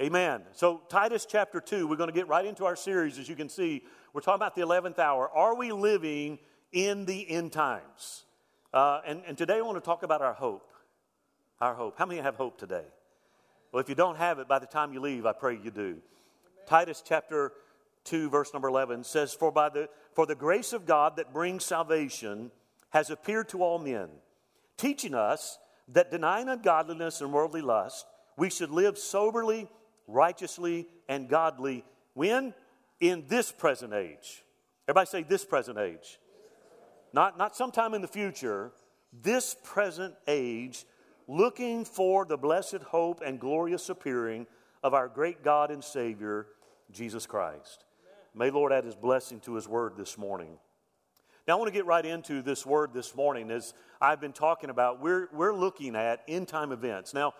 Amen. So, Titus chapter 2, we're going to get right into our series. As you can see, we're talking about the 11th hour. Are we living in the end times? Uh, and, and today I want to talk about our hope. Our hope. How many have hope today? Well, if you don't have it by the time you leave, I pray you do. Amen. Titus chapter 2, verse number 11 says, For, by the, for the grace of God that brings salvation has appeared to all men, teaching us that denying ungodliness and worldly lust, we should live soberly righteously and godly. When? In this present age. Everybody say this present age. Not, not sometime in the future, this present age, looking for the blessed hope and glorious appearing of our great God and Savior, Jesus Christ. May Lord add his blessing to his word this morning. Now, I want to get right into this word this morning. As I've been talking about, we're, we're looking at end time events. Now,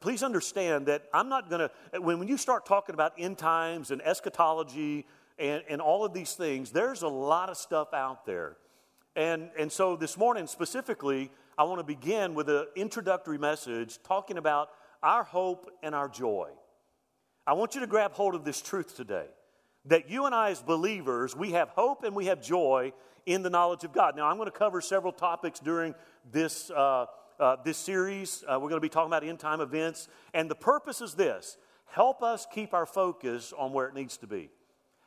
please understand that I'm not going to, when, when you start talking about end times and eschatology and, and all of these things, there's a lot of stuff out there. And, and so this morning specifically, I want to begin with an introductory message talking about our hope and our joy. I want you to grab hold of this truth today that you and I, as believers, we have hope and we have joy in the knowledge of God. Now, I'm going to cover several topics during this. Uh, uh, this series. Uh, we're going to be talking about end time events. And the purpose is this help us keep our focus on where it needs to be.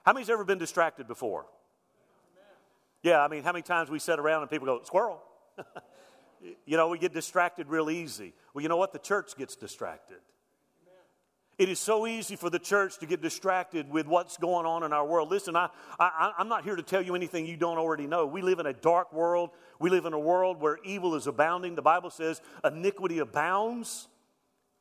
How many's ever been distracted before? Yeah, I mean, how many times we sit around and people go, squirrel? you know, we get distracted real easy. Well, you know what? The church gets distracted. It is so easy for the church to get distracted with what's going on in our world. Listen, I, I, I'm not here to tell you anything you don't already know. We live in a dark world. We live in a world where evil is abounding. The Bible says iniquity abounds,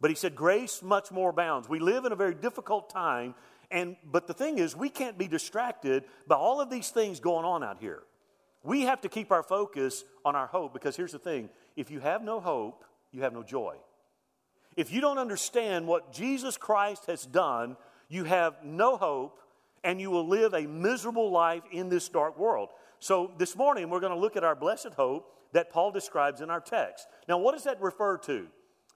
but he said grace much more abounds. We live in a very difficult time, and but the thing is, we can't be distracted by all of these things going on out here. We have to keep our focus on our hope because here's the thing if you have no hope, you have no joy. If you don't understand what Jesus Christ has done, you have no hope and you will live a miserable life in this dark world. So, this morning we're going to look at our blessed hope that Paul describes in our text. Now, what does that refer to?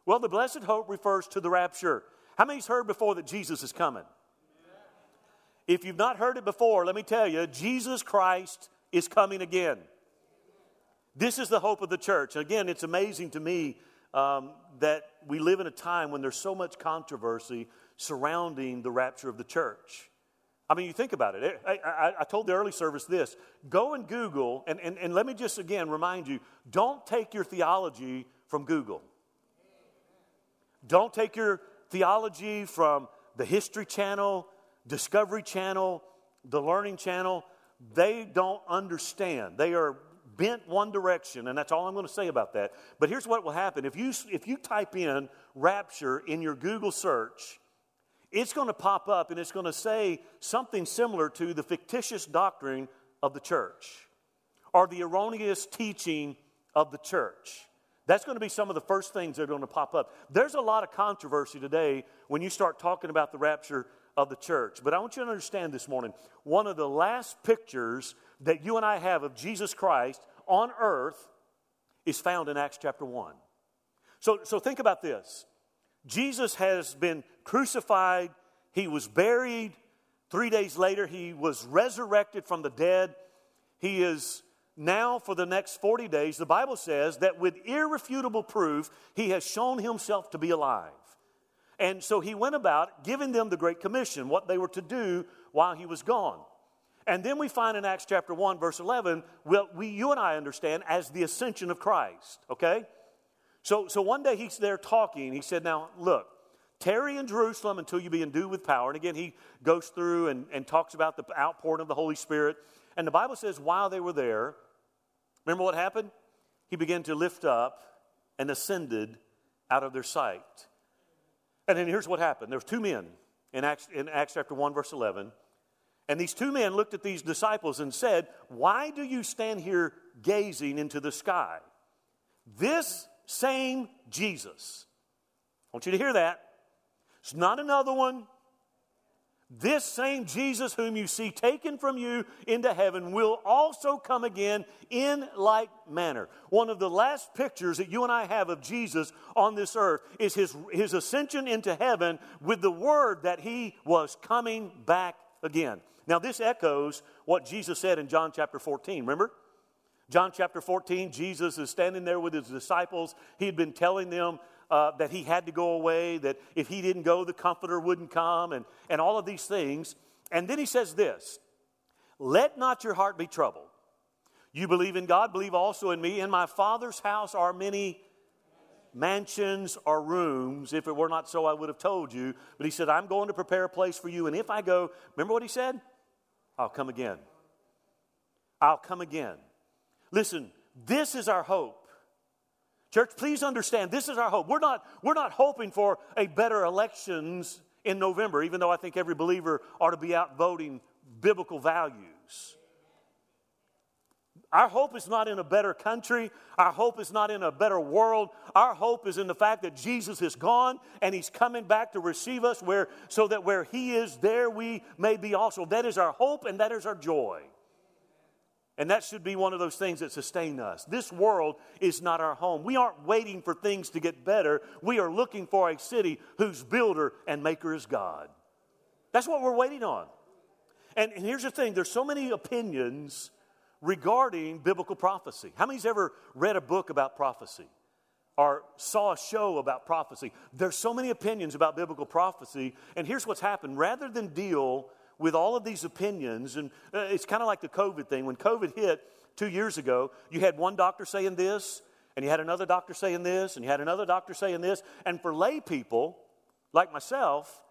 Well, the blessed hope refers to the rapture. How many's heard before that Jesus is coming? If you've not heard it before, let me tell you, Jesus Christ is coming again. This is the hope of the church. Again, it's amazing to me um, that we live in a time when there's so much controversy surrounding the rapture of the church. I mean, you think about it. I, I, I, told the early service this go and Google, and, and, and let me just again remind you don't take your theology from Google. Don't take your theology from the History Channel, Discovery Channel, the Learning Channel. They don't understand. They are bent one direction, and that's all I'm going to say about that. But here's what will happen if you, if you type in rapture in your Google search, it's going to pop up and it's going to say something similar to the fictitious doctrine of the church or the erroneous teaching of the church. That's going to be some of the first things that are going to pop up. There's a lot of controversy today when you start talking about the rapture of the church. But I want you to understand this morning one of the last pictures that you and I have of Jesus Christ on earth is found in Acts chapter 1. So, so think about this Jesus has been crucified, he was buried. Three days later, he was resurrected from the dead. He is now, for the next 40 days, the Bible says that with irrefutable proof, he has shown himself to be alive. And so he went about giving them the Great Commission, what they were to do while he was gone. And then we find in Acts chapter 1, verse 11, well, we, you and I understand as the ascension of Christ, okay? So, so one day he's there talking. He said, Now, look, tarry in Jerusalem until you be endued with power. And again, he goes through and, and talks about the outpouring of the Holy Spirit. And the Bible says, while they were there, remember what happened? He began to lift up and ascended out of their sight. And then here's what happened there was two men in Acts, in Acts chapter 1, verse 11. And these two men looked at these disciples and said, Why do you stand here gazing into the sky? This same Jesus, I want you to hear that. It's not another one. This same Jesus, whom you see taken from you into heaven, will also come again in like manner. One of the last pictures that you and I have of Jesus on this earth is his, his ascension into heaven with the word that he was coming back again. Now, this echoes what Jesus said in John chapter 14. Remember? John chapter 14, Jesus is standing there with his disciples. He had been telling them uh, that he had to go away, that if he didn't go, the comforter wouldn't come, and, and all of these things. And then he says this Let not your heart be troubled. You believe in God, believe also in me. In my Father's house are many mansions or rooms. If it were not so, I would have told you. But he said, I'm going to prepare a place for you. And if I go, remember what he said? I'll come again. I'll come again. Listen, this is our hope. Church, please understand, this is our hope. We're not, we're not hoping for a better elections in November, even though I think every believer ought to be out voting biblical values. Our hope is not in a better country. Our hope is not in a better world. Our hope is in the fact that Jesus is gone and he's coming back to receive us where so that where he is there we may be also. That is our hope and that is our joy. And that should be one of those things that sustain us. This world is not our home. We aren't waiting for things to get better. We are looking for a city whose builder and maker is God. That's what we're waiting on. And, and here's the thing there's so many opinions regarding biblical prophecy. How many's ever read a book about prophecy? or saw a show about prophecy. There's so many opinions about biblical prophecy, and here's what's happened. Rather than deal with all of these opinions, and uh, it's kind of like the COVID thing. When COVID hit two years ago, you had one doctor saying this, and you had another doctor saying this, and you had another doctor saying this. And for lay people like myself,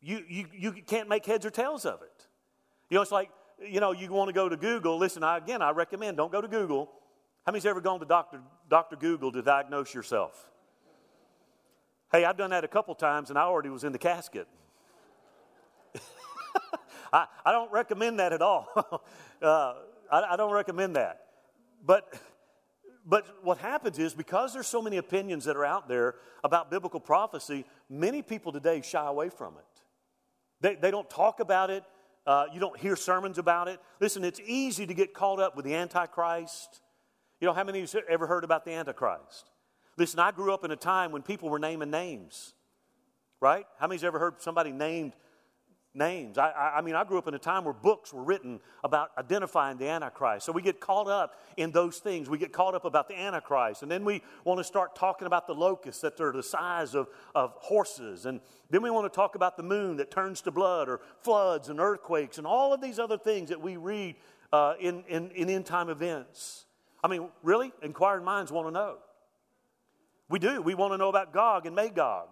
you, you, you can't make heads or tails of it. You know, it's like, you know, you want to go to Google. Listen, I, again, I recommend don't go to Google. How many's ever gone to Dr. Dr. Google to diagnose yourself? Hey, I've done that a couple times, and I already was in the casket. I, I don't recommend that at all. uh, I, I don't recommend that. But, but what happens is because there's so many opinions that are out there about biblical prophecy, many people today shy away from it. They, they don't talk about it. Uh, you don't hear sermons about it. Listen, it's easy to get caught up with the Antichrist. You know, how many of you ever heard about the Antichrist? Listen, I grew up in a time when people were naming names, right? How many many's ever heard somebody named names. I, I, I, mean, I grew up in a time where books were written about identifying the Antichrist. So we get caught up in those things. We get caught up about the Antichrist. And then we want to start talking about the locusts that are the size of, of horses. And then we want to talk about the moon that turns to blood or floods and earthquakes and all of these other things that we read uh, in, in, in end time events. I mean, really? Inquiring minds want to know. We do. We want to know about Gog and Magog.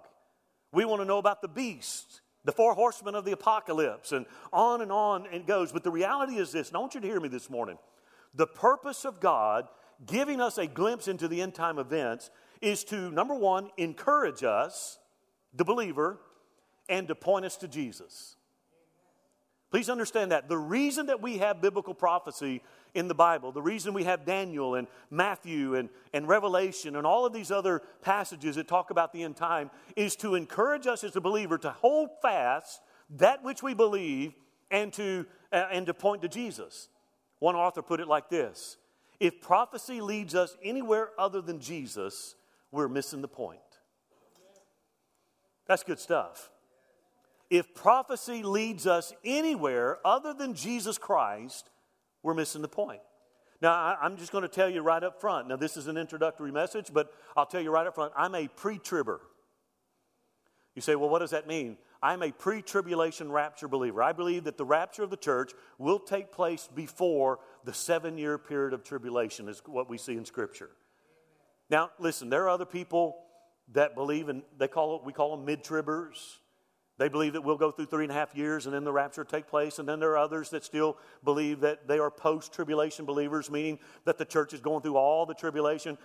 We want to know about the beast the four horsemen of the apocalypse, and on and on it goes. But the reality is this, and I want you to hear me this morning. The purpose of God giving us a glimpse into the end time events is to, number one, encourage us, the believer, and to point us to Jesus. Please understand that. The reason that we have biblical prophecy in the Bible, the reason we have Daniel and Matthew and, and Revelation and all of these other passages that talk about the end time is to encourage us as a believer to hold fast that which we believe and to, uh, and to point to Jesus. One author put it like this If prophecy leads us anywhere other than Jesus, we're missing the point. That's good stuff if prophecy leads us anywhere other than Jesus Christ, we're missing the point. Now, I'm just going to tell you right up front. Now, this is an introductory message, but I'll tell you right up front I'm a pre tribber. You say, well, what does that mean? I'm a pre tribulation rapture believer. I believe that the rapture of the church will take place before the seven year period of tribulation, is what we see in Scripture. Now, listen, there are other people that believe in, they call it, we call them mid tribbers. They believe that we'll go through three and a half years and then the rapture take place. And then there are others that still believe that they are post tribulation believers, meaning that the church is going through all the tribulation.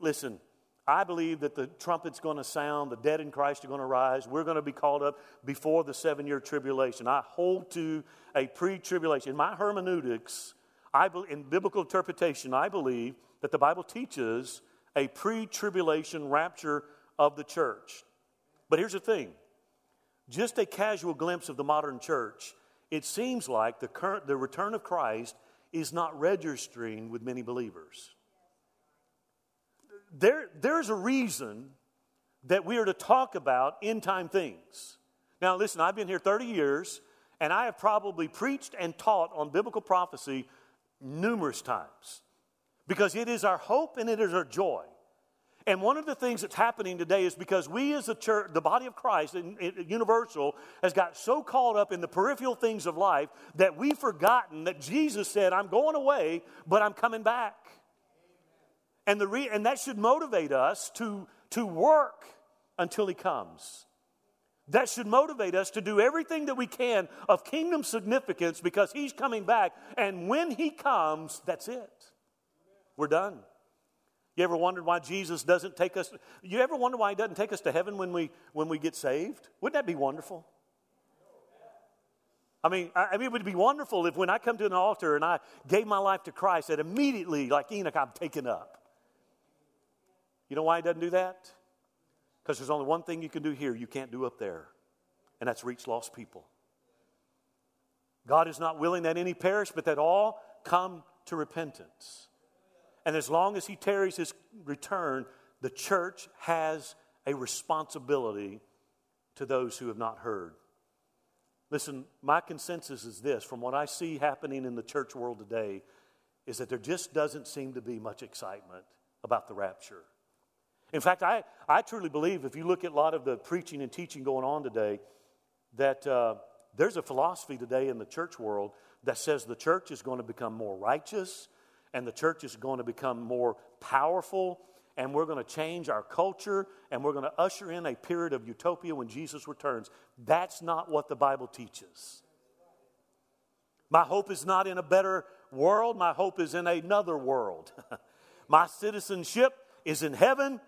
Listen, I believe that the trumpet's going to sound, the dead in Christ are going to rise. We're going to be called up before the seven year tribulation. I hold to a pre tribulation. In my hermeneutics, I, in biblical interpretation, I believe that the Bible teaches a pre tribulation rapture of the church. But here's the thing just a casual glimpse of the modern church, it seems like the, current, the return of Christ is not registering with many believers. There, there's a reason that we are to talk about end time things. Now, listen, I've been here 30 years, and I have probably preached and taught on biblical prophecy numerous times because it is our hope and it is our joy. And one of the things that's happening today is because we as a church, the body of Christ, in, in, universal, has got so caught up in the peripheral things of life that we've forgotten that Jesus said, I'm going away, but I'm coming back. And, the re- and that should motivate us to, to work until he comes. That should motivate us to do everything that we can of kingdom significance because he's coming back. And when he comes, that's it. We're done. You ever wondered why Jesus doesn't take us? You ever wonder why he doesn't take us to heaven when we, when we get saved? Wouldn't that be wonderful? I mean, I, I mean, it would be wonderful if when I come to an altar and I gave my life to Christ, that immediately, like Enoch, I'm taken up. You know why he doesn't do that? Because there's only one thing you can do here you can't do up there, and that's reach lost people. God is not willing that any perish, but that all come to repentance. And as long as he tarries his return, the church has a responsibility to those who have not heard. Listen, my consensus is this from what I see happening in the church world today, is that there just doesn't seem to be much excitement about the rapture. In fact, I, I truly believe if you look at a lot of the preaching and teaching going on today, that uh, there's a philosophy today in the church world that says the church is going to become more righteous and the church is going to become more powerful and we're going to change our culture and we're going to usher in a period of utopia when Jesus returns. That's not what the Bible teaches. My hope is not in a better world, my hope is in another world. my citizenship is in heaven.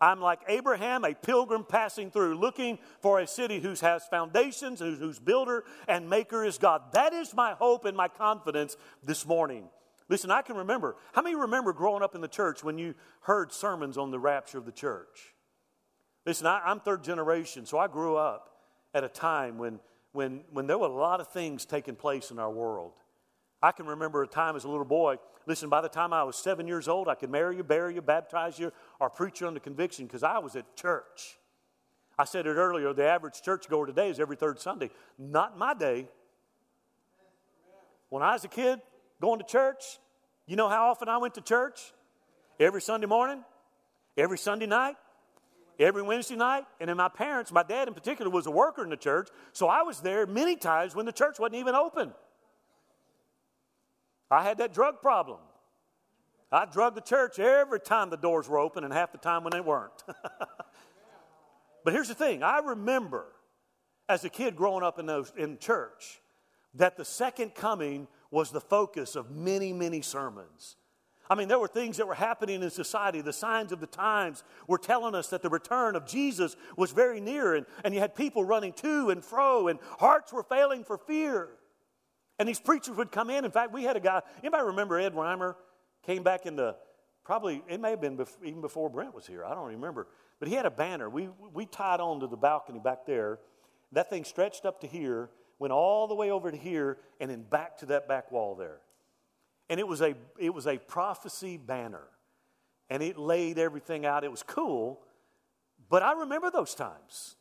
I'm like Abraham, a pilgrim passing through, looking for a city whose has foundations, whose builder and maker is God. That is my hope and my confidence this morning. Listen, I can remember. How many remember growing up in the church when you heard sermons on the rapture of the church? Listen, I, am third generation, so I grew up at a time when, when, when there were a lot of things taking place in our world. I can remember a time as a little boy. Listen, by the time I was seven years old, I could marry you, bury you, baptize you, or preach you under conviction because I was at church. I said it earlier the average churchgoer today is every third Sunday. Not my day. When I was a kid, going to church. You know how often I went to church? Every Sunday morning, every Sunday night, every Wednesday night. And then my parents, my dad in particular, was a worker in the church. So I was there many times when the church wasn't even open. I had that drug problem. I drugged the church every time the doors were open and half the time when they weren't. but here's the thing I remember as a kid growing up in, those, in church that the second coming was the focus of many, many sermons. I mean, there were things that were happening in society. The signs of the times were telling us that the return of Jesus was very near, and, and you had people running to and fro, and hearts were failing for fear. And these preachers would come in. In fact, we had a guy, anybody remember Ed Reimer? Came back in the, probably, it may have been even before Brent was here. I don't remember. But he had a banner. We, we tied on to the balcony back there. That thing stretched up to here, went all the way over to here and then back to that back wall there. And it was a, it was a prophecy banner. And it laid everything out. It was cool. But I remember those times.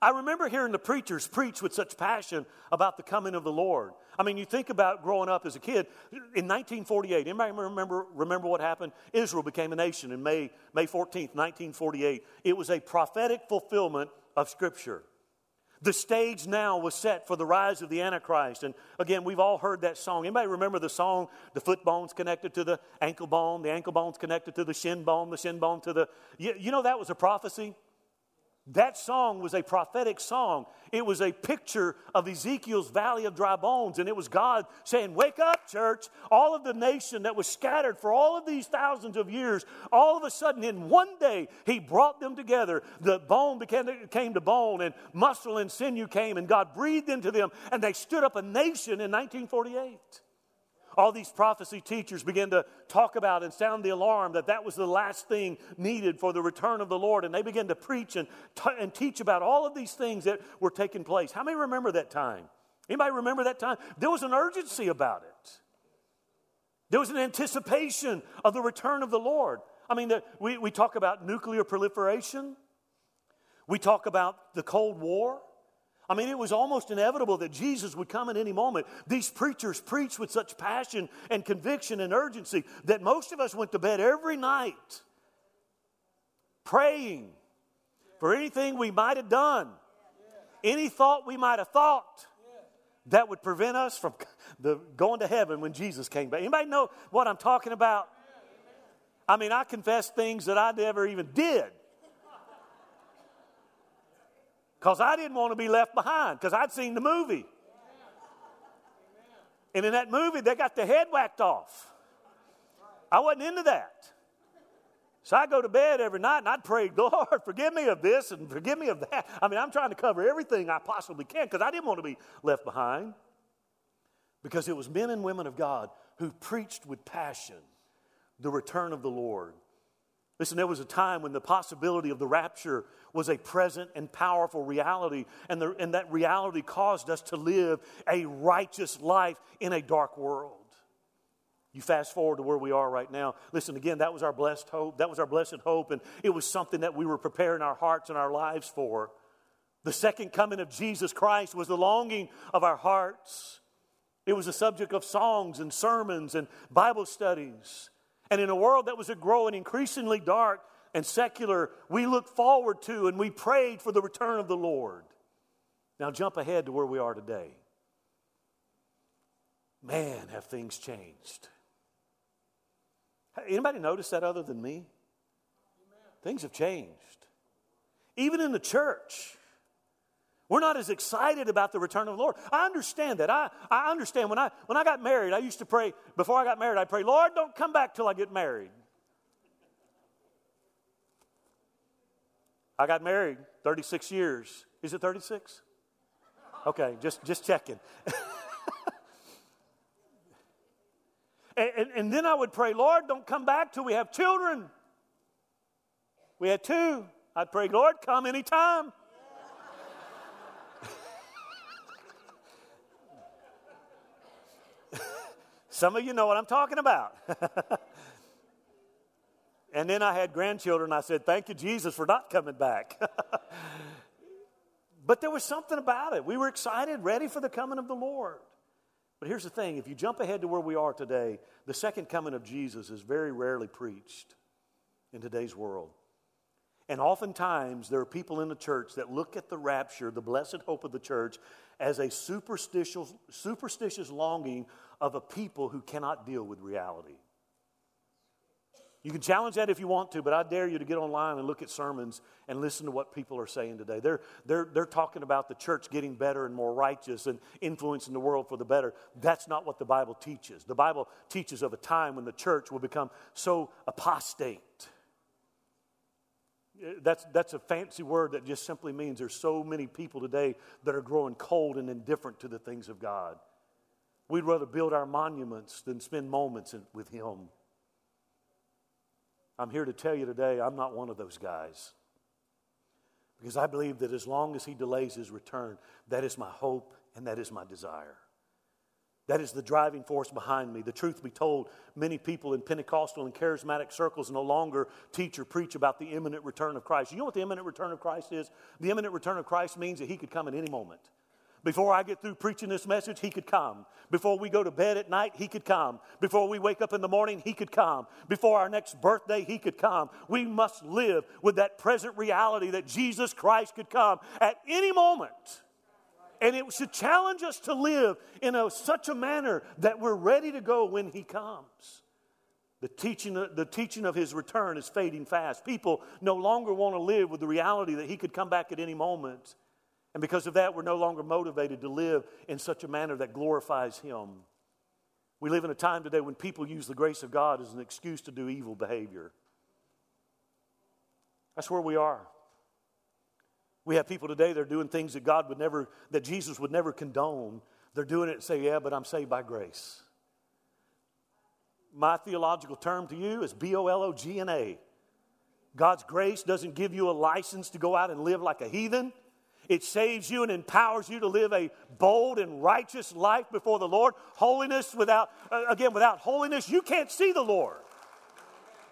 I remember hearing the preachers preach with such passion about the coming of the Lord. I mean, you think about growing up as a kid. In 1948, anybody remember, remember what happened? Israel became a nation in May, May 14th, 1948. It was a prophetic fulfillment of Scripture. The stage now was set for the rise of the Antichrist. And again, we've all heard that song. Anybody remember the song, the foot bone's connected to the ankle bone, the ankle bone's connected to the shin bone, the shin bone to the. You, you know that was a prophecy? That song was a prophetic song. It was a picture of Ezekiel's valley of dry bones. And it was God saying, Wake up, church. All of the nation that was scattered for all of these thousands of years, all of a sudden, in one day, He brought them together. The bone became, came to bone, and muscle and sinew came, and God breathed into them, and they stood up a nation in 1948. All these prophecy teachers began to talk about and sound the alarm that that was the last thing needed for the return of the Lord. And they began to preach and, t- and teach about all of these things that were taking place. How many remember that time? Anybody remember that time? There was an urgency about it. There was an anticipation of the return of the Lord. I mean, the, we, we talk about nuclear proliferation. We talk about the Cold War. I mean, it was almost inevitable that Jesus would come at any moment. These preachers preached with such passion and conviction and urgency that most of us went to bed every night praying for anything we might have done, any thought we might have thought that would prevent us from the, going to heaven when Jesus came back. Anybody know what I'm talking about? I mean, I confess things that I never even did because I didn't want to be left behind because I'd seen the movie. And in that movie, they got the head whacked off. I wasn't into that. So I go to bed every night and I'd pray, Lord, forgive me of this and forgive me of that. I mean, I'm trying to cover everything I possibly can because I didn't want to be left behind. Because it was men and women of God who preached with passion the return of the Lord. Listen, there was a time when the possibility of the rapture was a present and powerful reality, and, the, and that reality caused us to live a righteous life in a dark world. You fast forward to where we are right now. Listen, again, that was our blessed hope. That was our blessed hope, and it was something that we were preparing our hearts and our lives for. The second coming of Jesus Christ was the longing of our hearts. It was the subject of songs and sermons and Bible studies. And in a world that was growing increasingly dark and secular, we looked forward to and we prayed for the return of the Lord. Now jump ahead to where we are today. Man, have things changed. Anybody notice that other than me? Things have changed. Even in the church. We're not as excited about the return of the Lord. I understand that. I, I understand when I, when I got married, I used to pray, before I got married, I'd pray, Lord, don't come back till I get married. I got married 36 years. Is it 36? Okay, just, just checking. and, and, and then I would pray, Lord, don't come back till we have children. We had two. I'd pray, Lord, come anytime. Some of you know what I'm talking about. and then I had grandchildren. I said, Thank you, Jesus, for not coming back. but there was something about it. We were excited, ready for the coming of the Lord. But here's the thing if you jump ahead to where we are today, the second coming of Jesus is very rarely preached in today's world. And oftentimes, there are people in the church that look at the rapture, the blessed hope of the church, as a superstitious, superstitious longing of a people who cannot deal with reality. You can challenge that if you want to, but I dare you to get online and look at sermons and listen to what people are saying today. They're, they're, they're talking about the church getting better and more righteous and influencing the world for the better. That's not what the Bible teaches. The Bible teaches of a time when the church will become so apostate. That's, that's a fancy word that just simply means there's so many people today that are growing cold and indifferent to the things of God. We'd rather build our monuments than spend moments in, with Him. I'm here to tell you today, I'm not one of those guys. Because I believe that as long as He delays His return, that is my hope and that is my desire. That is the driving force behind me. The truth be told, many people in Pentecostal and charismatic circles no longer teach or preach about the imminent return of Christ. You know what the imminent return of Christ is? The imminent return of Christ means that He could come at any moment. Before I get through preaching this message, he could come. Before we go to bed at night, he could come. Before we wake up in the morning, he could come. Before our next birthday, he could come. We must live with that present reality that Jesus Christ could come at any moment. And it should challenge us to live in a, such a manner that we're ready to go when he comes. The teaching, the teaching of his return is fading fast. People no longer want to live with the reality that he could come back at any moment. And because of that, we're no longer motivated to live in such a manner that glorifies Him. We live in a time today when people use the grace of God as an excuse to do evil behavior. That's where we are. We have people today that are doing things that God would never, that Jesus would never condone. They're doing it and say, Yeah, but I'm saved by grace. my theological term to you is B O L O G N A. God's grace doesn't give you a license to go out and live like a heathen. It saves you and empowers you to live a bold and righteous life before the Lord. Holiness without, uh, again, without holiness, you can't see the Lord.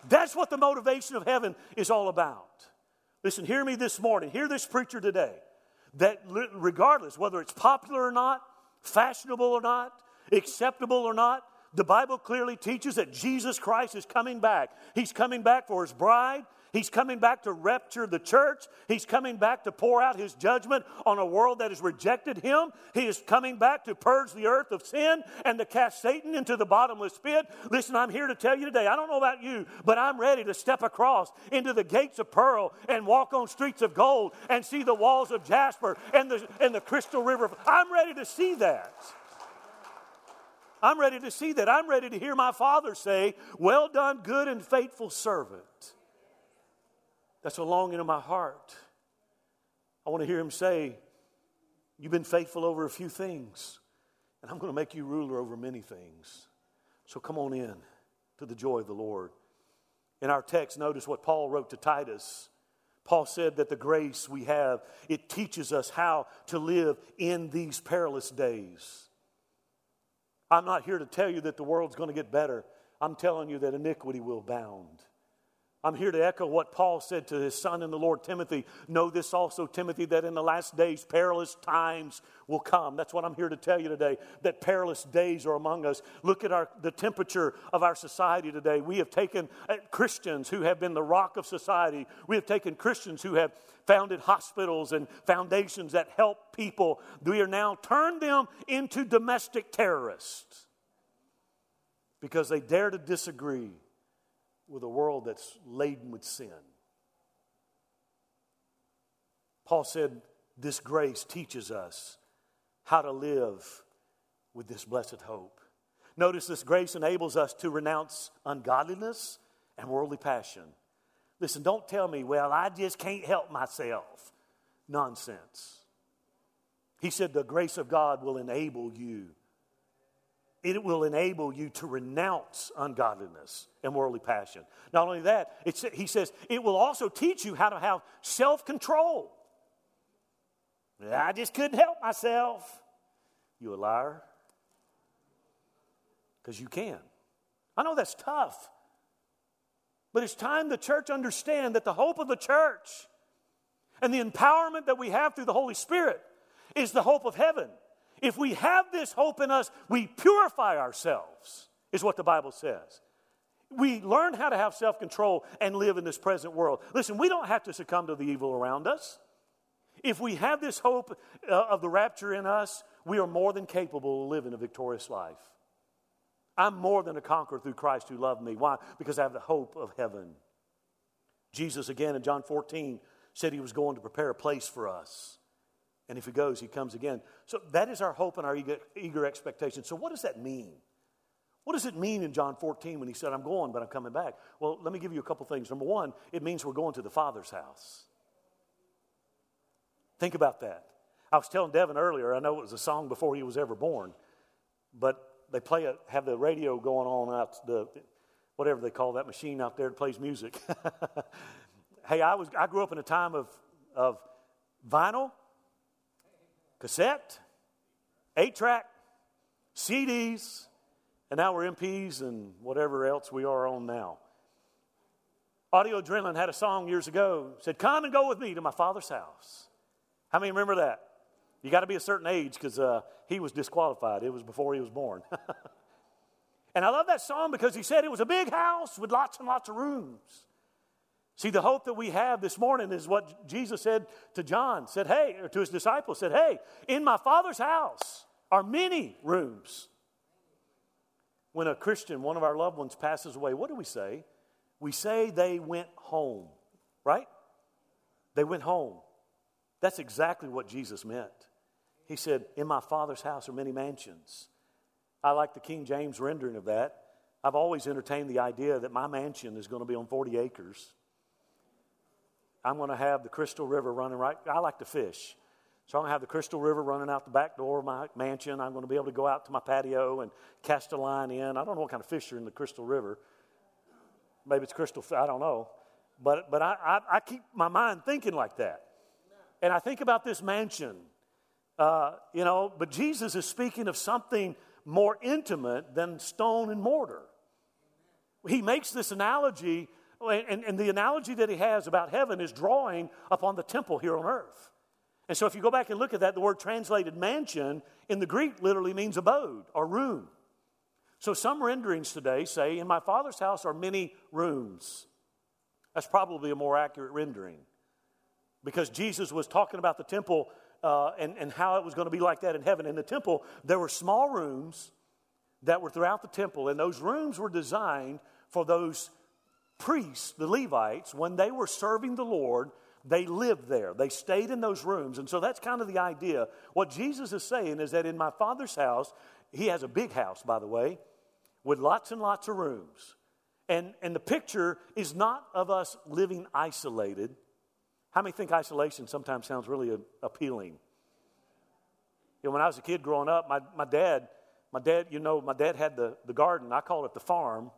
That's what the motivation of heaven is all about. Listen, hear me this morning. Hear this preacher today. That regardless whether it's popular or not, fashionable or not, acceptable or not, the Bible clearly teaches that Jesus Christ is coming back. He's coming back for his bride. He's coming back to rapture the church. He's coming back to pour out his judgment on a world that has rejected him. He is coming back to purge the earth of sin and to cast Satan into the bottomless pit. Listen, I'm here to tell you today, I don't know about you, but I'm ready to step across into the gates of pearl and walk on streets of gold and see the walls of jasper and the, and the crystal river. I'm ready to see that. I'm ready to see that. I'm ready to hear my father say, Well done, good and faithful servant. That's a longing in my heart. I want to hear him say, You've been faithful over a few things, and I'm going to make you ruler over many things. So come on in to the joy of the Lord. In our text, notice what Paul wrote to Titus. Paul said that the grace we have, it teaches us how to live in these perilous days. I'm not here to tell you that the world's going to get better. I'm telling you that iniquity will abound. I'm here to echo what Paul said to his son in the Lord, Timothy. Know this also, Timothy, that in the last days perilous times will come. That's what I'm here to tell you today, that perilous days are among us. Look at our, the temperature of our society today. We have taken uh, Christians who have been the rock of society, we have taken Christians who have founded hospitals and foundations that help people. We are now turned them into domestic terrorists because they dare to disagree with a world that's laden with sin. Paul said, This grace teaches us how to live with this blessed hope. Notice this grace enables us to renounce ungodliness and worldly passion. Listen, don't tell me, well, I just can't help myself. Nonsense. He said, The grace of God will enable you it will enable you to renounce ungodliness and worldly passion. Not only that, he says it will also teach you how to have self control. I just couldn't help myself. You a liar? Because you can. I know that's tough. But it's time the church understand that the hope of the church and the empowerment that we have through the Holy Spirit is the hope of heaven. If we have this hope in us, we purify ourselves, is what the Bible says. We learn how to have self control and live in this present world. Listen, we don't have to succumb to the evil around us. If we have this hope uh, of the rapture in us, we are more than capable of living a victorious life. I'm more than a conqueror through Christ who loved me. Why? Because I have the hope of heaven. Jesus, again in John 14, said he was going to prepare a place for us. And if he goes, he comes again. So that is our hope and our eager, eager expectation. So, what does that mean? What does it mean in John 14 when he said, I'm going, but I'm coming back? Well, let me give you a couple things. Number one, it means we're going to the Father's house. Think about that. I was telling Devin earlier, I know it was a song before he was ever born, but they play it, have the radio going on out the whatever they call that machine out there that plays music. hey, I was I grew up in a time of of vinyl cassette, eight track, CDs, and now we're MPs and whatever else we are on now. Audio Adrenaline had a song years ago, said, Come and go with me to my father's house. How many remember that? You got to be a certain age because uh, he was disqualified. It was before he was born. and I love that song because he said it was a big house with lots and lots of rooms. See, the hope that we have this morning is what Jesus said to John, said, hey, or to his disciples, said, hey, in my Father's house are many rooms. When a Christian, one of our loved ones, passes away, what do we say? We say they went home, right? They went home. That's exactly what Jesus meant. He said, In my Father's house are many mansions. I like the King James rendering of that. I've always entertained the idea that my mansion is going to be on 40 acres. I'm going to have the Crystal River running right. I like to fish. So I'm going to have the Crystal River running out the back door of my mansion. I'm going to be able to go out to my patio and cast a line in. I don't know what kind of fish are in the Crystal River. Maybe it's crystal, I don't know. But, but I, I, I keep my mind thinking like that. And I think about this mansion, uh, you know, but Jesus is speaking of something more intimate than stone and mortar. He makes this analogy, and, and the analogy that he has about heaven is drawing upon the temple here on earth. And so if you go back and look at that, the word translated mansion in the Greek literally means abode or room. So some renderings today say, In my father's house are many rooms. That's probably a more accurate rendering because Jesus was talking about the temple uh, and, and how it was going to be like that in heaven. In the temple, there were small rooms that were throughout the temple, and those rooms were designed for those priests, the Levites, when they were serving the Lord they lived there. They stayed in those rooms. And so that's kind of the idea. What Jesus is saying is that in my Father's house, he has a big house, by the way, with lots and lots of rooms. And, and the picture is not of us living isolated. How many think isolation sometimes sounds really appealing? You know, when I was a kid growing up, my, my dad, my dad, you know, my dad had the, the garden. I call it the farm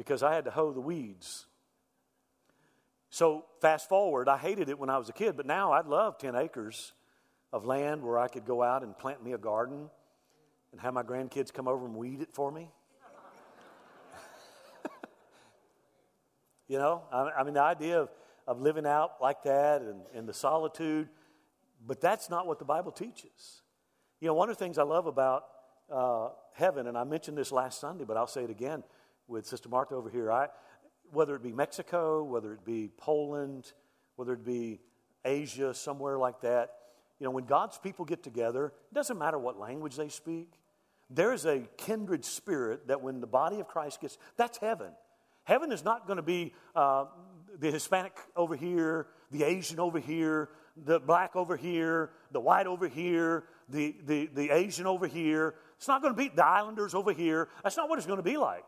because I had to hoe the weeds. So, fast forward, I hated it when I was a kid, but now I'd love 10 acres of land where I could go out and plant me a garden and have my grandkids come over and weed it for me. you know, I, I, mean, the idea of, of living out like that and, and the solitude, but that's not what the Bible teaches. You know, one of the things I love about uh, heaven, and I mentioned this last Sunday, but I'll say it again with Sister Martha over here. I, whether it be Mexico, whether it be Poland, whether it be Asia, somewhere like that, you know, when God's people get together, it doesn't matter what language they speak. There's a kindred spirit that when the body of Christ gets, that's heaven. Heaven is not going to be uh, the Hispanic over here, the Asian over here, the black over here, the white over here, the, the, the Asian over here. It's not going to be the islanders over here. That's not what it's going to be like.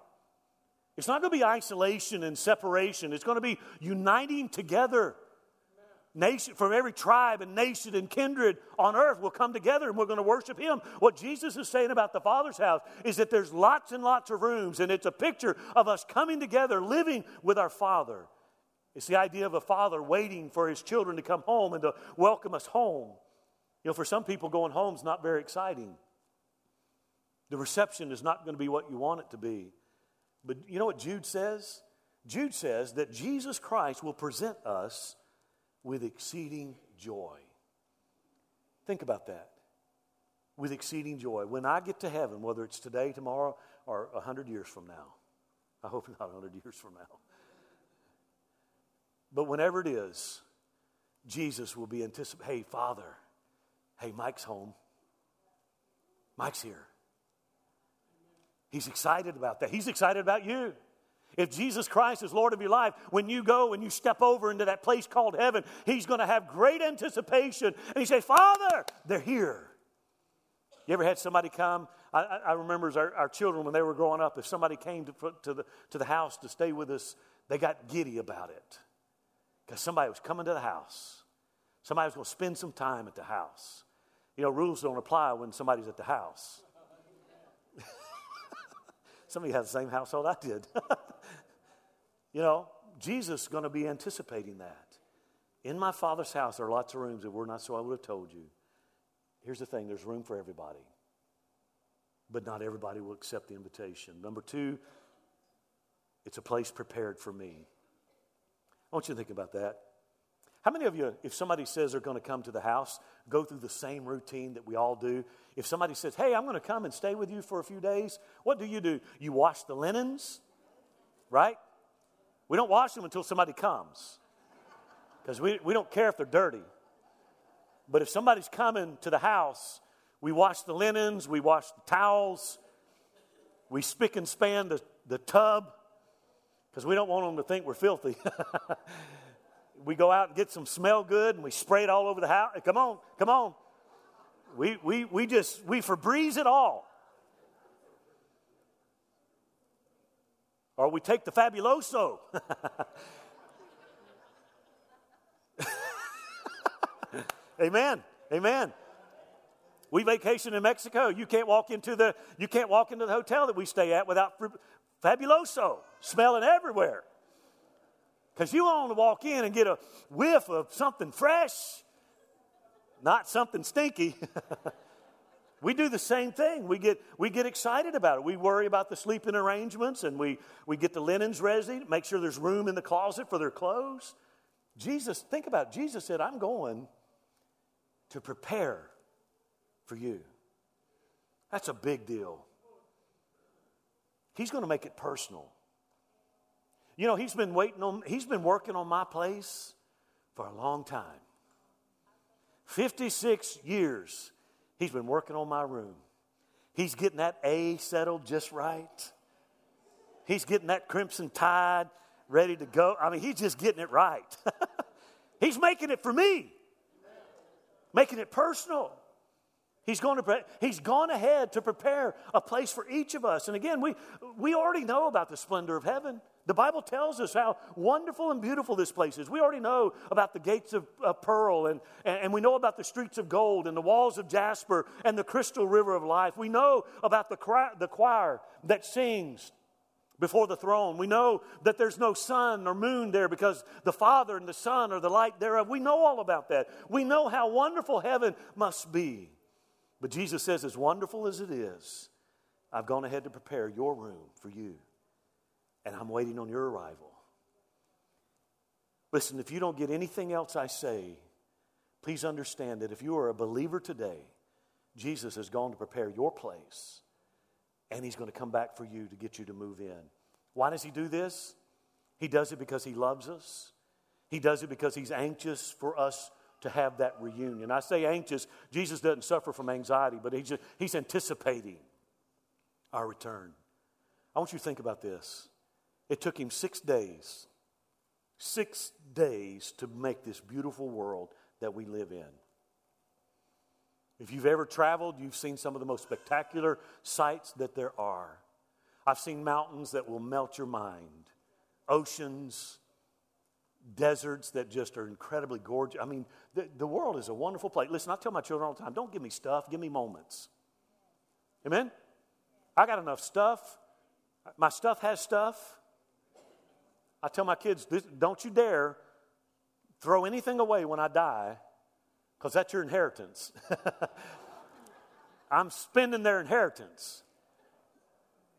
It's not going to be isolation and separation. It's going to be uniting together. Nation, from every tribe and nation and kindred on earth will come together and we're going to worship Him. What Jesus is saying about the Father's house is that there's lots and lots of rooms, and it's a picture of us coming together, living with our Father. It's the idea of a father waiting for his children to come home and to welcome us home. You know, for some people, going home is not very exciting. The reception is not going to be what you want it to be. But you know what Jude says? Jude says that Jesus Christ will present us with exceeding joy. Think about that. With exceeding joy. When I get to heaven, whether it's today, tomorrow, or a 100 years from now, I hope not a 100 years from now. But whenever it is, Jesus will be anticipating, hey, Father, hey, Mike's home. Mike's here. He's excited about that. He's excited about you. If Jesus Christ is Lord of your life, when you go and you step over into that place called heaven, He's going to have great anticipation. And He say, Father, they're here. You ever had somebody come? I, I remember as our, our, children, when they were growing up, if somebody came to, to, the, to the house to stay with us, they got giddy about it. Because somebody was coming to the house. Somebody was going to spend some time at the house. You know, rules don't apply when somebody's at the house. Some of you have the same household I did. you know, Jesus is going to be anticipating that. In my Father's house there are lots of rooms. If we're not so, I would have told you. Here's the thing there's room for everybody, but not everybody will accept the invitation. Number two, it's a place prepared for me. I want you to think about that. How many of you, if somebody says they're going to come to the house, go through the same routine that we all do? If somebody says, hey, I'm going to come and stay with you for a few days, what do you do? You wash the linens, right? We don't wash them until somebody comes because we, we don't care if they're dirty. But if somebody's coming to the house, we wash the linens, we wash the towels, we spick and span the, the tub because we don't want them to think we're filthy. we go out and get some smell good and we spray it all over the house. Come on, come on. We, we, we just, we Febreze it all. Or we take the Fabuloso. Amen. Amen. We vacation in Mexico. You can't walk into the you can't walk into the hotel that we stay at without fabuloso smelling everywhere. Because you want to walk in and get a whiff of something fresh, not something stinky. we do the same thing. We get, we get excited about it. We worry about the sleeping arrangements and we, we get the linens ready, make sure there's room in the closet for their clothes. Jesus, think about it. Jesus said, I'm going to prepare for you. That's a big deal. He's going to make it personal. You know, he's been waiting on, he's been working on my place for a long time. 56 years he's been working on my room. He's getting that A settled just right. He's getting that crimson tide ready to go. I mean, he's just getting it right. he's making it for me, making it personal. He's, going to, he's gone ahead to prepare a place for each of us. And again, we, we already know about the splendor of heaven. The Bible tells us how wonderful and beautiful this place is. We already know about the gates of, pearl, and, and, and, we know about the streets of gold, and the walls of jasper, and the crystal river of life. We know about the, the choir that sings before the throne. We know that there's no sun or moon there because the Father and the Son are the light thereof. We know all about that. We know how wonderful heaven must be. But Jesus says, as wonderful as it is, I've gone ahead to prepare your room for you, and I'm waiting on your arrival. Listen, if you don't get anything else I say, please understand that if you are a believer today, Jesus has gone to prepare your place, and He's going to come back for you to get you to move in. Why does He do this? He does it because He loves us. He does it because He's anxious for us to have that reunion. I say anxious, Jesus doesn't suffer from anxiety, but he's, just, he's anticipating our return. I want you to think about this. It took him six days, six days to make this beautiful world that we live in. If you've ever traveled, you've seen some of the most spectacular sights that there are. I've seen mountains that will melt your mind, oceans, deserts that just are incredibly gorgeous. I mean, the, the world is a wonderful place. Listen, I tell my children all the time don't give me stuff, give me moments. Amen? I got enough stuff. My stuff has stuff. I tell my kids, don't you dare throw anything away when I die, because that's your inheritance. I'm spending their inheritance.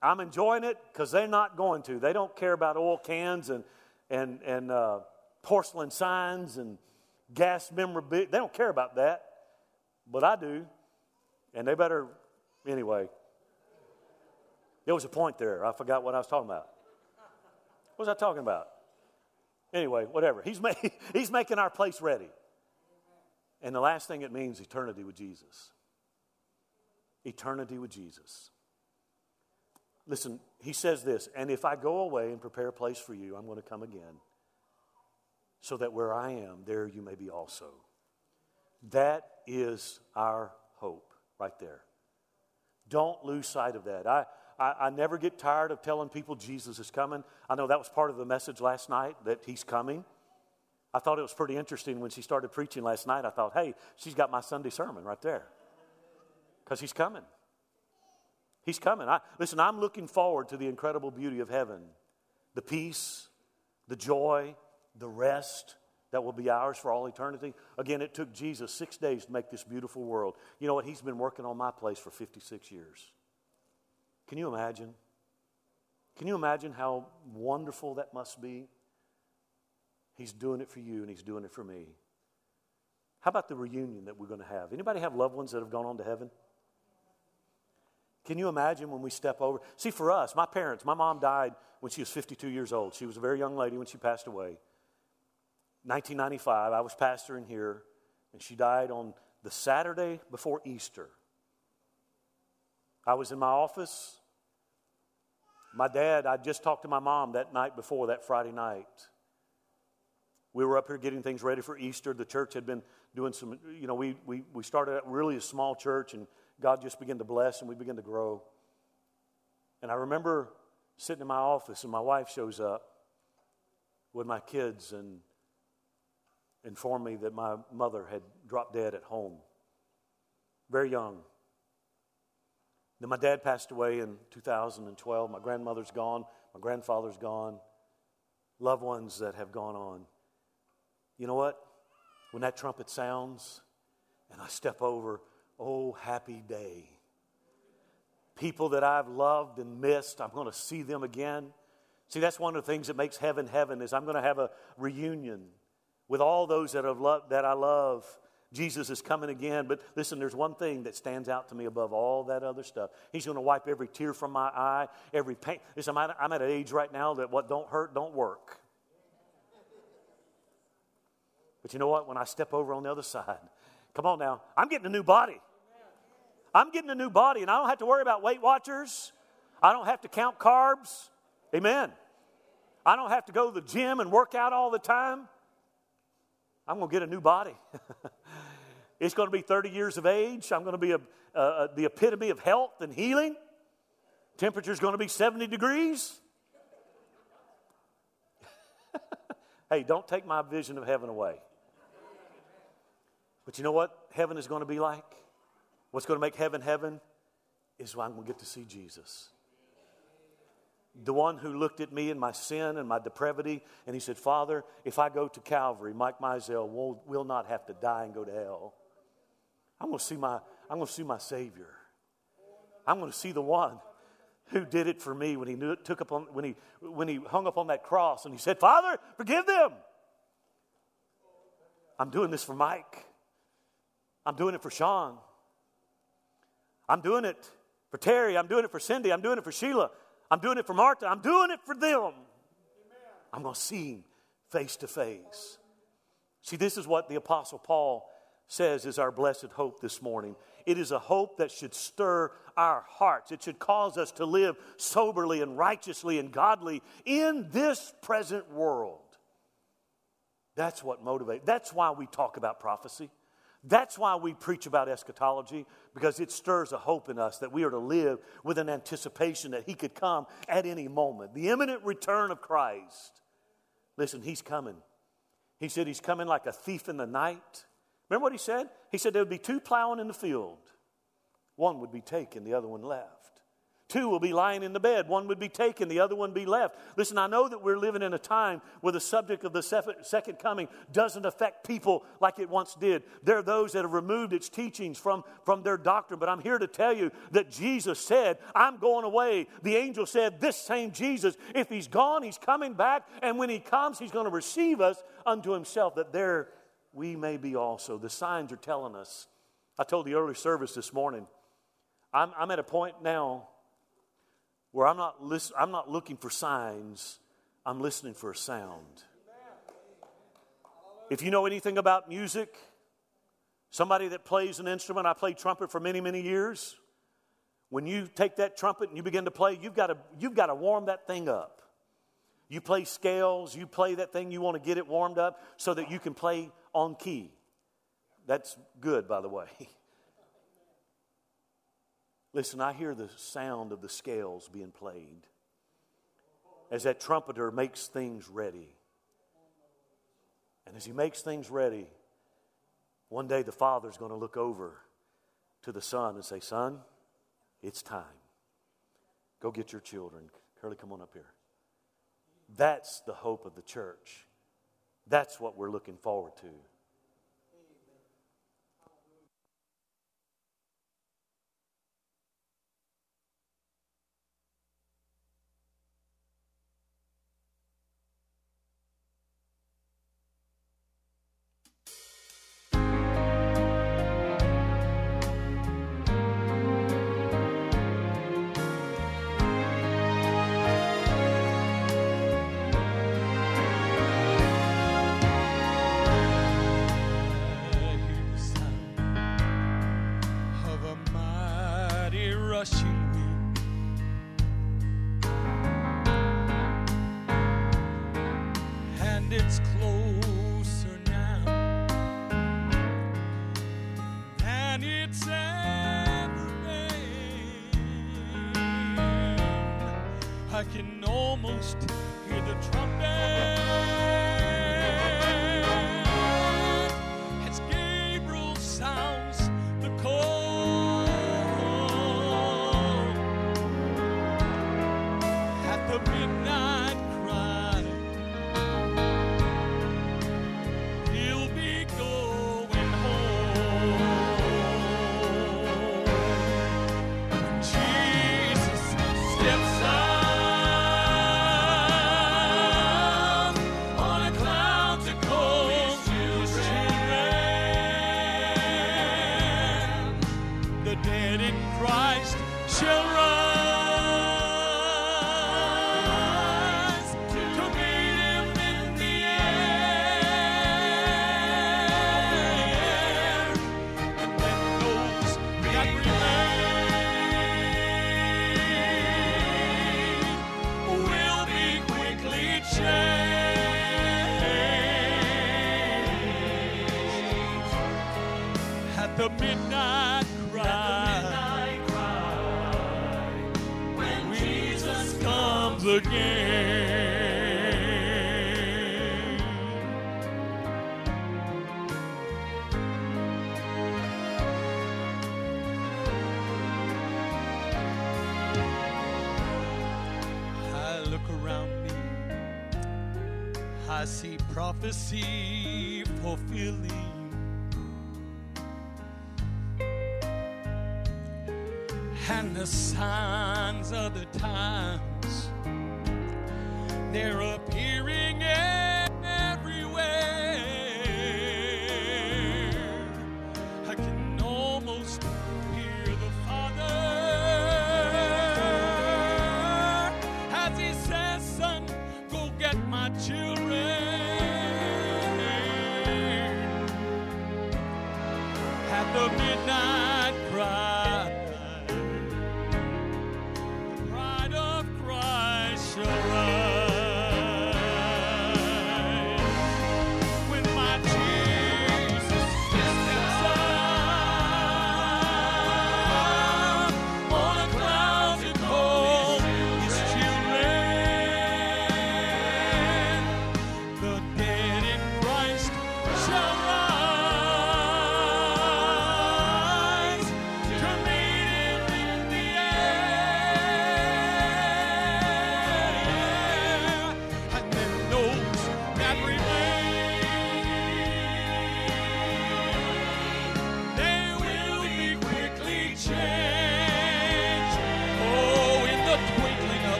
I'm enjoying it because they're not going to. They don't care about oil cans and and, and uh, porcelain signs and gas memorabilia. They don't care about that, but I do. And they better, anyway. There was a point there. I forgot what I was talking about. What was I talking about? Anyway, whatever. He's, ma- he's making our place ready. And the last thing it means eternity with Jesus. Eternity with Jesus. Listen, he says this, and if I go away and prepare a place for you, I'm going to come again, so that where I am, there you may be also. That is our hope right there. Don't lose sight of that. I, I, I, never get tired of telling people Jesus is coming. I know that was part of the message last night, that he's coming. I thought it was pretty interesting when she started preaching last night. I thought, hey, she's got my Sunday sermon right there. Because he's coming. He's coming. I, listen, I'm looking forward to the incredible beauty of heaven the peace, the joy, the rest that will be ours for all eternity. Again, it took Jesus six days to make this beautiful world. You know what? He's been working on my place for 56 years. Can you imagine? Can you imagine how wonderful that must be? He's doing it for you and he's doing it for me. How about the reunion that we're going to have? Anybody have loved ones that have gone on to heaven? Can you imagine when we step over? See, for us, my parents, my mom died when she was 52 years old. She was a very young lady when she passed away. 1995, I was pastoring here, and she died on the Saturday before Easter. I was in my office. My dad, I just talked to my mom that night before, that Friday night. We were up here getting things ready for Easter. The church had been doing some, you know, we, we, we started out really a small church and God just began to bless and we began to grow. And I remember sitting in my office and my wife shows up with my kids and informed me that my mother had dropped dead at home very young. Then my dad passed away in 2012. My grandmother's gone. My grandfather's gone. Loved ones that have gone on. You know what? When that trumpet sounds and I step over, oh, happy day. People that I've loved and missed, I'm going to see them again. See, that's one of the things that makes heaven heaven is I'm going to have a reunion with all those that, have loved, that I love. Jesus is coming again. But listen, there's one thing that stands out to me above all that other stuff. He's going to wipe every tear from my eye, every pain. Listen, I'm at, an age right now that what don't hurt don't work. But you know what? When I step over on the other side, come on now, I'm getting a new body. I'm getting a new body, and I don't have to worry about Weight Watchers. I don't have to count carbs. Amen. I don't have to go to the gym and work out all the time. I'm going to get a new body. it's going to be 30 years of age. I'm going to be a, the epitome of health and healing. Temperature's going to be 70 degrees. hey, don't take my vision of heaven away. But you know what heaven is going to be like? What's going to make heaven heaven is when I'm going to get to see Jesus. The one who looked at me and my sin and my depravity, and he said, Father, if I go to Calvary, Mike Mizell will, will not have to die and go to hell. I'm going to see my, I'm going to see my Savior. I'm going to see the one who did it for me when he knew took upon when he when he hung up on that cross and he said, Father, forgive them. I'm doing this for Mike. I'm doing it for Sean. I'm doing it for Terry. I'm doing it for Cindy. I'm doing it for Sheila. I'm doing it for Martha. I'm doing it for them. I'm going to see him face to face. See, this is what the Apostle Paul says is our blessed hope this morning. It is a hope that should stir our hearts. It should cause us to live soberly and righteously and godly in this present world. That's what motivates. That's why we talk about prophecy. That's why we preach about eschatology, because it stirs a hope in us that we are to live with an anticipation that He could come at any moment. The imminent return of Christ. Listen, He's coming. He said He's coming like a thief in the night. Remember what He said? He said there would be two plowing in the field, one would be taken, the other one left. Two will be lying in the bed. One would be taken, the other one be left. Listen, I know that we're living in a time where the subject of the second coming doesn't affect people like it once did. There are those that have removed its teachings from, from their doctrine, but I'm here to tell you that Jesus said, I'm going away. The angel said, This same Jesus, if he's gone, he's coming back, and when he comes, he's going to receive us unto himself, that there we may be also. The signs are telling us. I told the early service this morning, I'm, I'm at a point now where I'm not, I'm not looking for signs, I'm listening for a sound. If you know anything about music, somebody that plays an instrument, I played trumpet for many, many years. When you take that trumpet and you begin to play, you've got to, you've got to warm that thing up. You play scales, you play that thing, you want to get it warmed up so that you can play on key. That's good, by the way. Listen, I hear the sound of the scales being played as that trumpeter makes things ready. And as he makes things ready, one day the father's going to look over to the son and say, Son, it's time. Go get your children. Curly, come on up here. That's the hope of the church. That's what we're looking forward to. Prophecy fulfilling. And the signs of the times,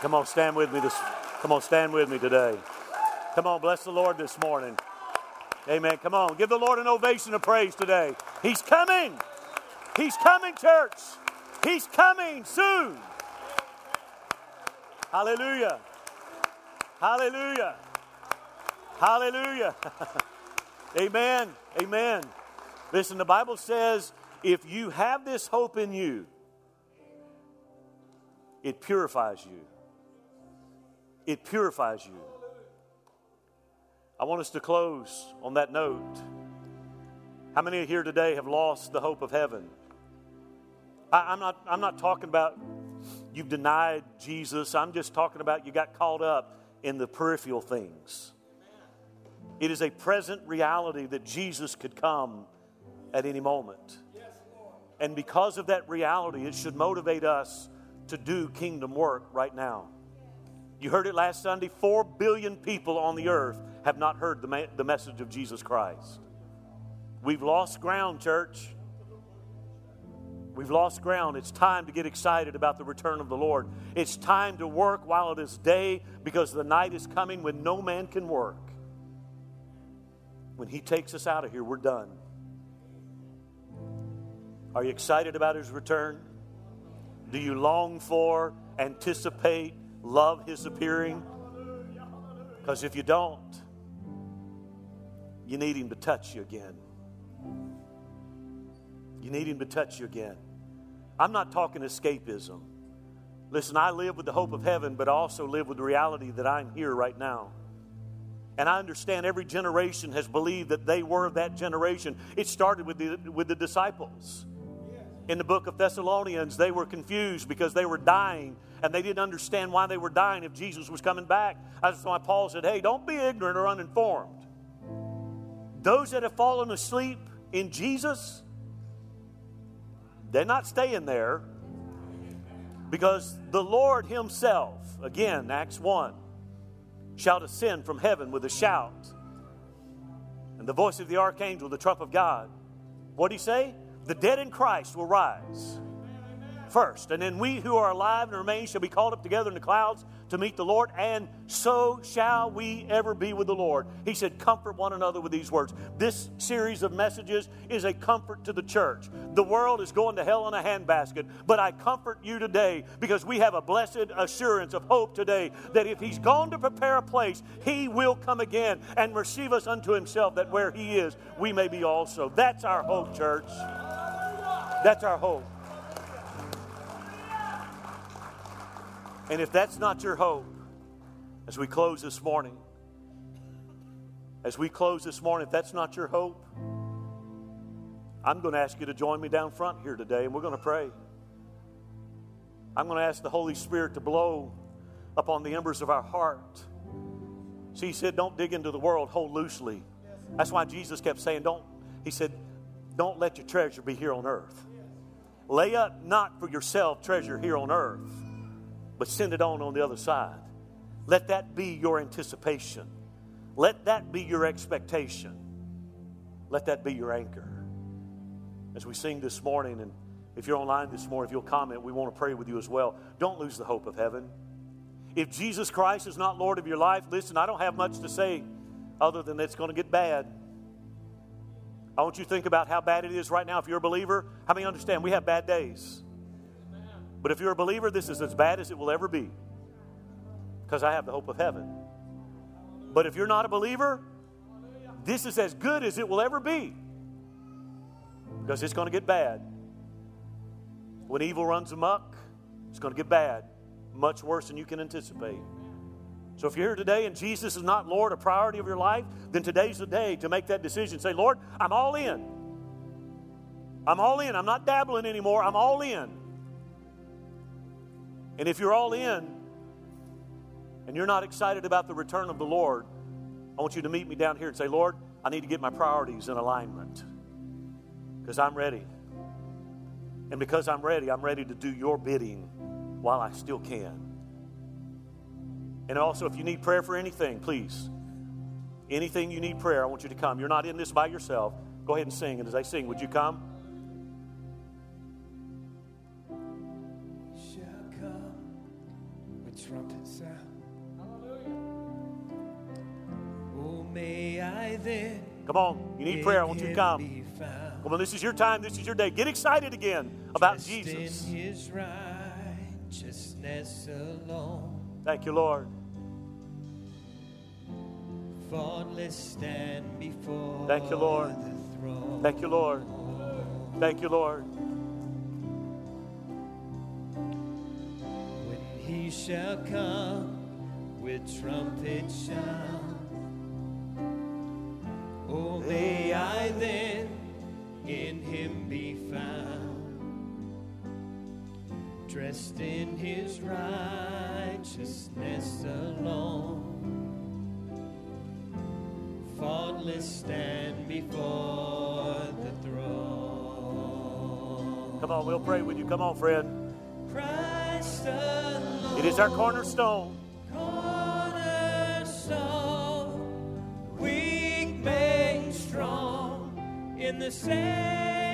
Come on, stand with me this. Come on, stand with me today. Come on, bless the Lord this morning. Amen. Come on, give the Lord an ovation of praise today. He's coming. He's coming, church. He's coming soon. Hallelujah. Hallelujah. Hallelujah. Amen. Amen. Listen, the Bible says if you have this hope in you, it purifies you. It purifies you. I want us to close on that note. How many here today have lost the hope of heaven? I, am not, I'm not talking about you've denied Jesus. I'm just talking about you got caught up in the peripheral things. It is a present reality that Jesus could come at any moment. And because of that reality, it should motivate us to do kingdom work right now. You heard it last Sunday. Four billion people on the earth have not heard the, ma- the message of Jesus Christ. We've lost ground, church. We've lost ground. It's time to get excited about the return of the Lord. It's time to work while it is day because the night is coming when no man can work. When He takes us out of here, we're done. Are you excited about His return? Do you long for, anticipate, love His appearing? Because if you don't, you need Him to touch you again. You need Him to touch you again. I'm not talking escapism. Listen, I live with the hope of heaven, but I also live with the reality that I'm here right now. And I understand every generation has believed that they were that generation. It started with the, with the disciples. In the book of Thessalonians, they were confused because they were dying and they didn't understand why they were dying if Jesus was coming back. That's why Paul said, Hey, don't be ignorant or uninformed. Those that have fallen asleep in Jesus, they're not staying there because the Lord Himself, again, Acts 1, shall descend from heaven with a shout and the voice of the archangel, the trump of God. What did He say? The dead in Christ will rise first. And then we who are alive and remain shall be called up together in the clouds to meet the Lord, and so shall we ever be with the Lord. He said, Comfort one another with these words. This series of messages is a comfort to the church. The world is going to hell in a handbasket, but I comfort you today because we have a blessed assurance of hope today that if He's gone to prepare a place, He will come again and receive us unto Himself, that where He is, we may be also. That's our hope, church. That's our hope. And if that's not your hope, as we close this morning, as we close this morning, if that's not your hope, I'm going to ask you to join me down front here today and we're going to pray. I'm going to ask the Holy Spirit to blow upon the embers of our heart. See, he said, don't dig into the world, hold loosely. That's why Jesus kept saying, don't, he said, don't let your treasure be here on earth. Lay up not for yourself treasure here on earth but send it on on the other side. Let that be your anticipation. Let that be your expectation. Let that be your anchor. As we sing this morning, and if you're online this morning, if you'll comment, we want to pray with you as well. Don't lose the hope of heaven. If Jesus Christ is not Lord of your life, listen, I don't have much to say other than it's going to get bad. I want you to think about how bad it is right now. If you're a believer, how many understand we have bad days? But if you're a believer, this is as bad as it will ever be because I have the hope of heaven. But if you're not a believer, this is as good as it will ever be because it's going to get bad. When evil runs amok, it's going to get bad, much worse than you can anticipate. So if you're here today and Jesus is not Lord, a priority of your life, then today's the day to make that decision. Say, Lord, I'm all in. I'm all in. I'm not dabbling anymore. I'm all in. And if you're all in and you're not excited about the return of the Lord, I want you to meet me down here and say, Lord, I need to get my priorities in alignment because I'm ready. And because I'm ready, I'm ready to do your bidding while I still can. And also, if you need prayer for anything, please, anything you need prayer, I want you to come. You're not in this by yourself. Go ahead and sing. And as I sing, would you come? Shall come with trumpet sound. Hallelujah. Oh, may I then. Come on. You need prayer. I want you to come. Come on, this is your time. This is your day. Get excited again about Jesus. His righteousness alone. Thank you, Lord. Faultless stand before Thank you, Lord. Thank you, Lord. Thank you, Lord. When he shall come with trumpet sound. Oh, may I then in him be found, dressed in his righteousness alone, faultless stand before the throne. Come on, we'll pray with you. Come on, Fred. Christ alone. It is our cornerstone. Cornerstone, weak made strong in the same.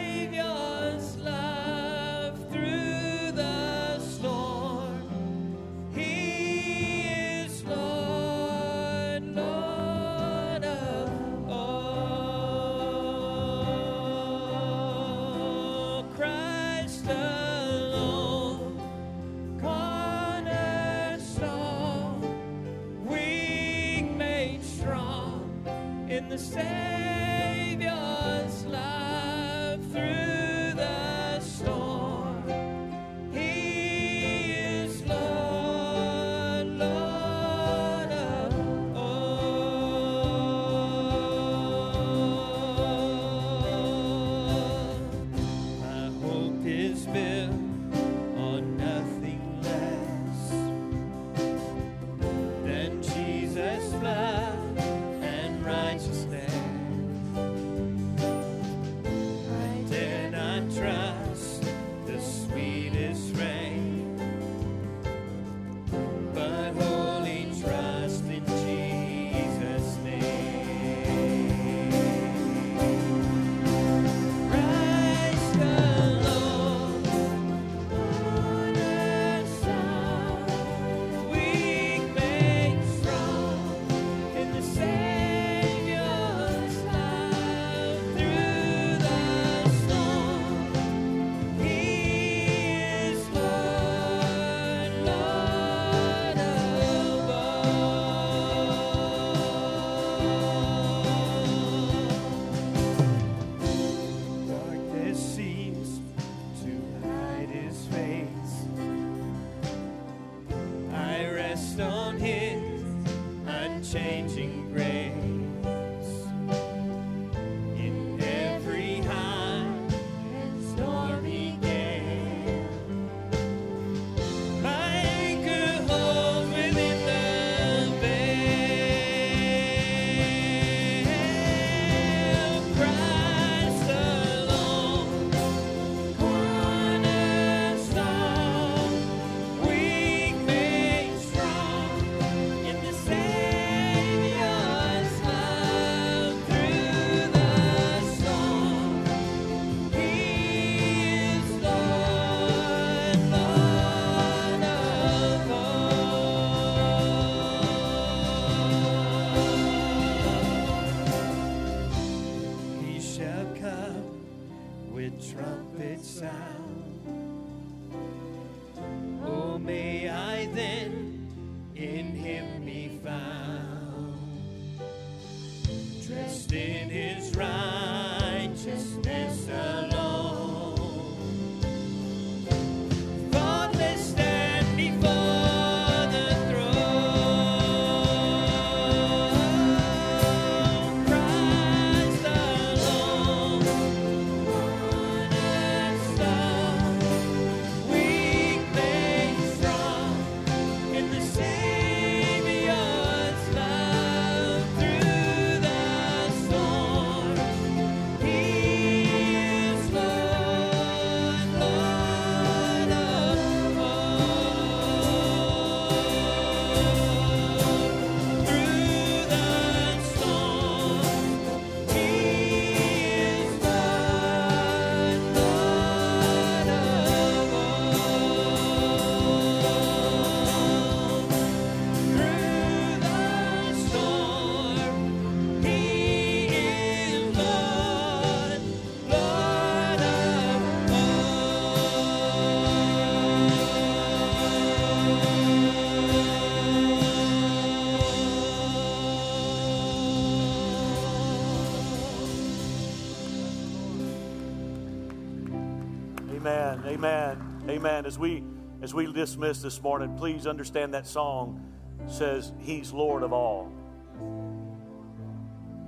Amen. As we as we dismiss this morning, please understand that song says he's Lord of all.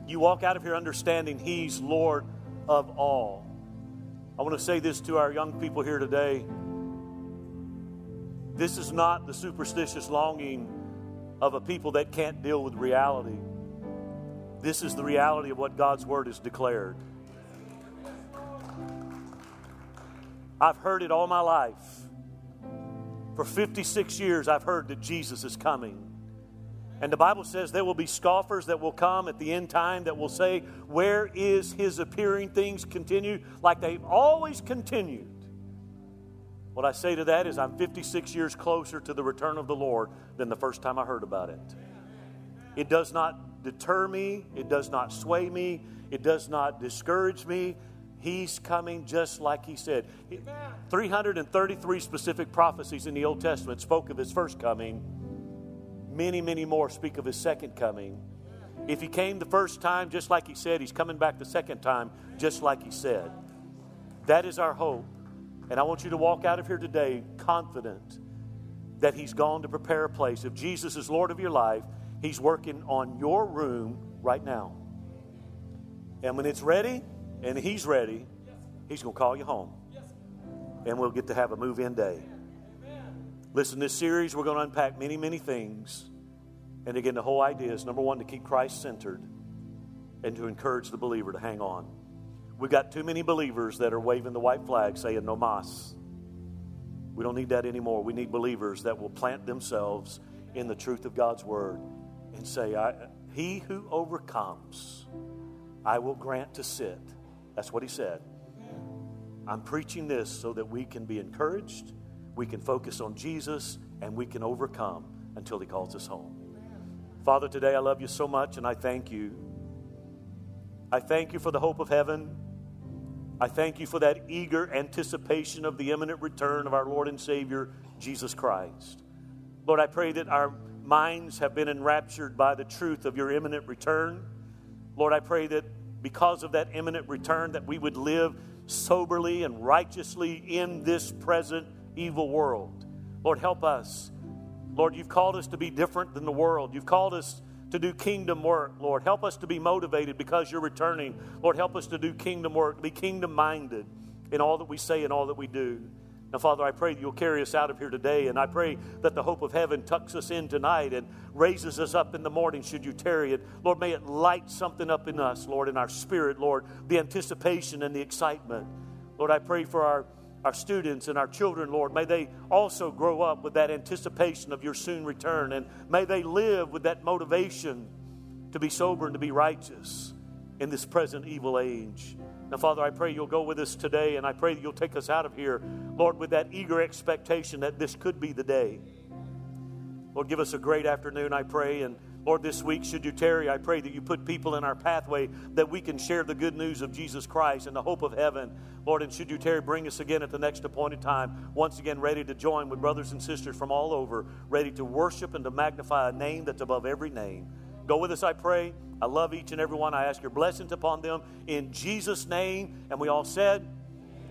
You walk out of here understanding he's Lord of all. I want to say this to our young people here today. This is not the superstitious longing of a people that can't deal with reality. This is the reality of what God's word has declared. I've heard it all my life. For 56 years, I've heard that Jesus is coming. And the Bible says there will be scoffers that will come at the end time that will say, Where is his appearing? Things continue like they've always continued. What I say to that is, I'm 56 years closer to the return of the Lord than the first time I heard about it. It does not deter me, it does not sway me, it does not discourage me. He's coming just like he said. 333 specific prophecies in the Old Testament spoke of his first coming. Many, many more speak of his second coming. If he came the first time just like he said, he's coming back the second time just like he said. That is our hope. And I want you to walk out of here today confident that he's gone to prepare a place. If Jesus is Lord of your life, he's working on your room right now. And when it's ready and he's ready, he's going to call you home. And we'll get to have a move in day. Listen, this series, we're going to unpack many, many things. And again, the whole idea is number one, to keep Christ centered and to encourage the believer to hang on. We've got too many believers that are waving the white flag saying no mas. We don't need that anymore. We need believers that will plant themselves in the truth of God's word and say, He who overcomes, I will grant to sit. That's what he said. I'm preaching this so that we can be encouraged we can focus on Jesus, and we can overcome until He calls us home. Father, today I love you so much, and I thank you. I thank you for the hope of heaven. I thank you for that eager anticipation of the imminent return of our Lord and Savior, Jesus Christ. Lord, I pray that our minds have been enraptured by the truth of your imminent return. Lord, I pray that because of that imminent return that we would live soberly and righteously in this present evil world. Lord, help us. Lord, you've called us to be different than the world. You've called us to do kingdom work, Lord. Help us to be motivated because you're returning. Lord, help us to do kingdom work, to be kingdom minded in all that we say and all that we do. Now, Father, I pray that you'll carry us out of here today, and I pray that the hope of heaven tucks us in tonight and raises us up in the morning should you tarry it. Lord, may it light something up in us, Lord, in our spirit, Lord, the anticipation and the excitement. Lord, I pray for our our students and our children, Lord. May they also grow up with that anticipation of your soon return, and may they live with that motivation to be sober and to be righteous in this present evil age. Now, Father, I pray you'll go with us today, and I pray that you'll take us out of here, Lord, with that eager expectation that this could be the day. Lord, give us a great afternoon, I pray, and Lord, this week, should you tarry, I pray that you put people in our pathway that we can share the good news of Jesus Christ and the hope of heaven. Lord, and should you tarry, bring us again at the next appointed time, once again ready to join with brothers and sisters from all over, ready to worship and to magnify a name that's above every name. Go with us, I pray. I love each and every one. I ask your blessings upon them in Jesus' name. And we all said,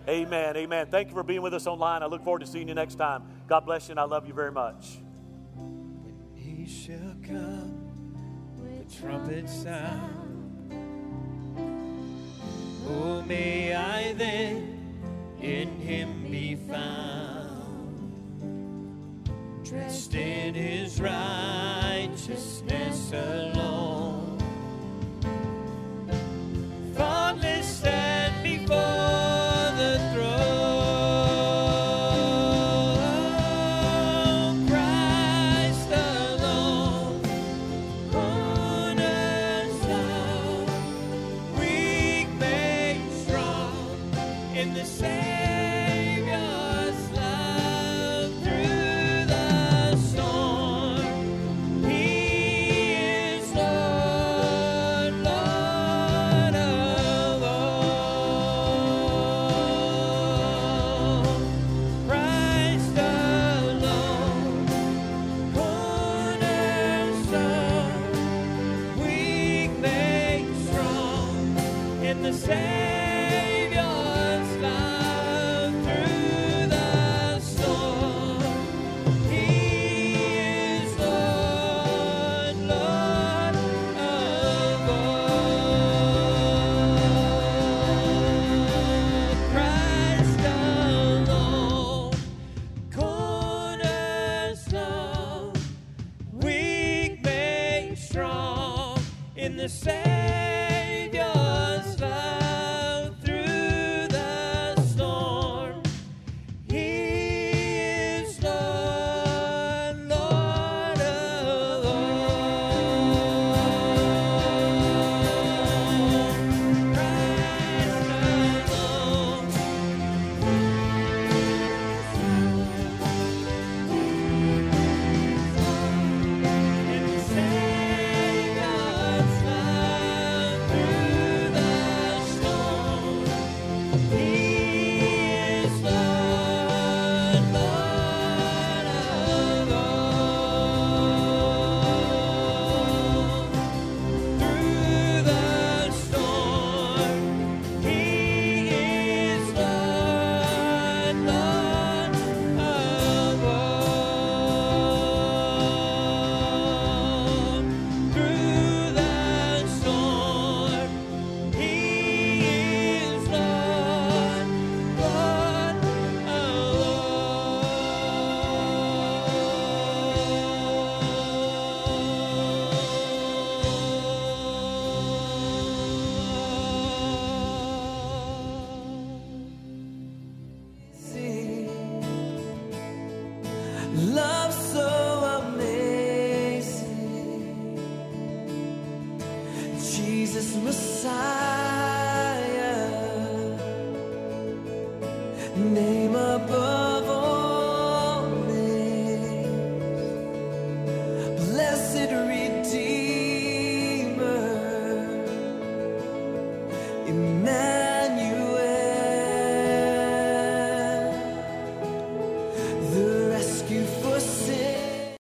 Amen. Amen. Thank you for being with us online. I look forward to seeing you next time. God bless you, and I love you very much. He shall come trumpet sound. Oh, may I then in him be found, dressed in his righteousness alone. Faultless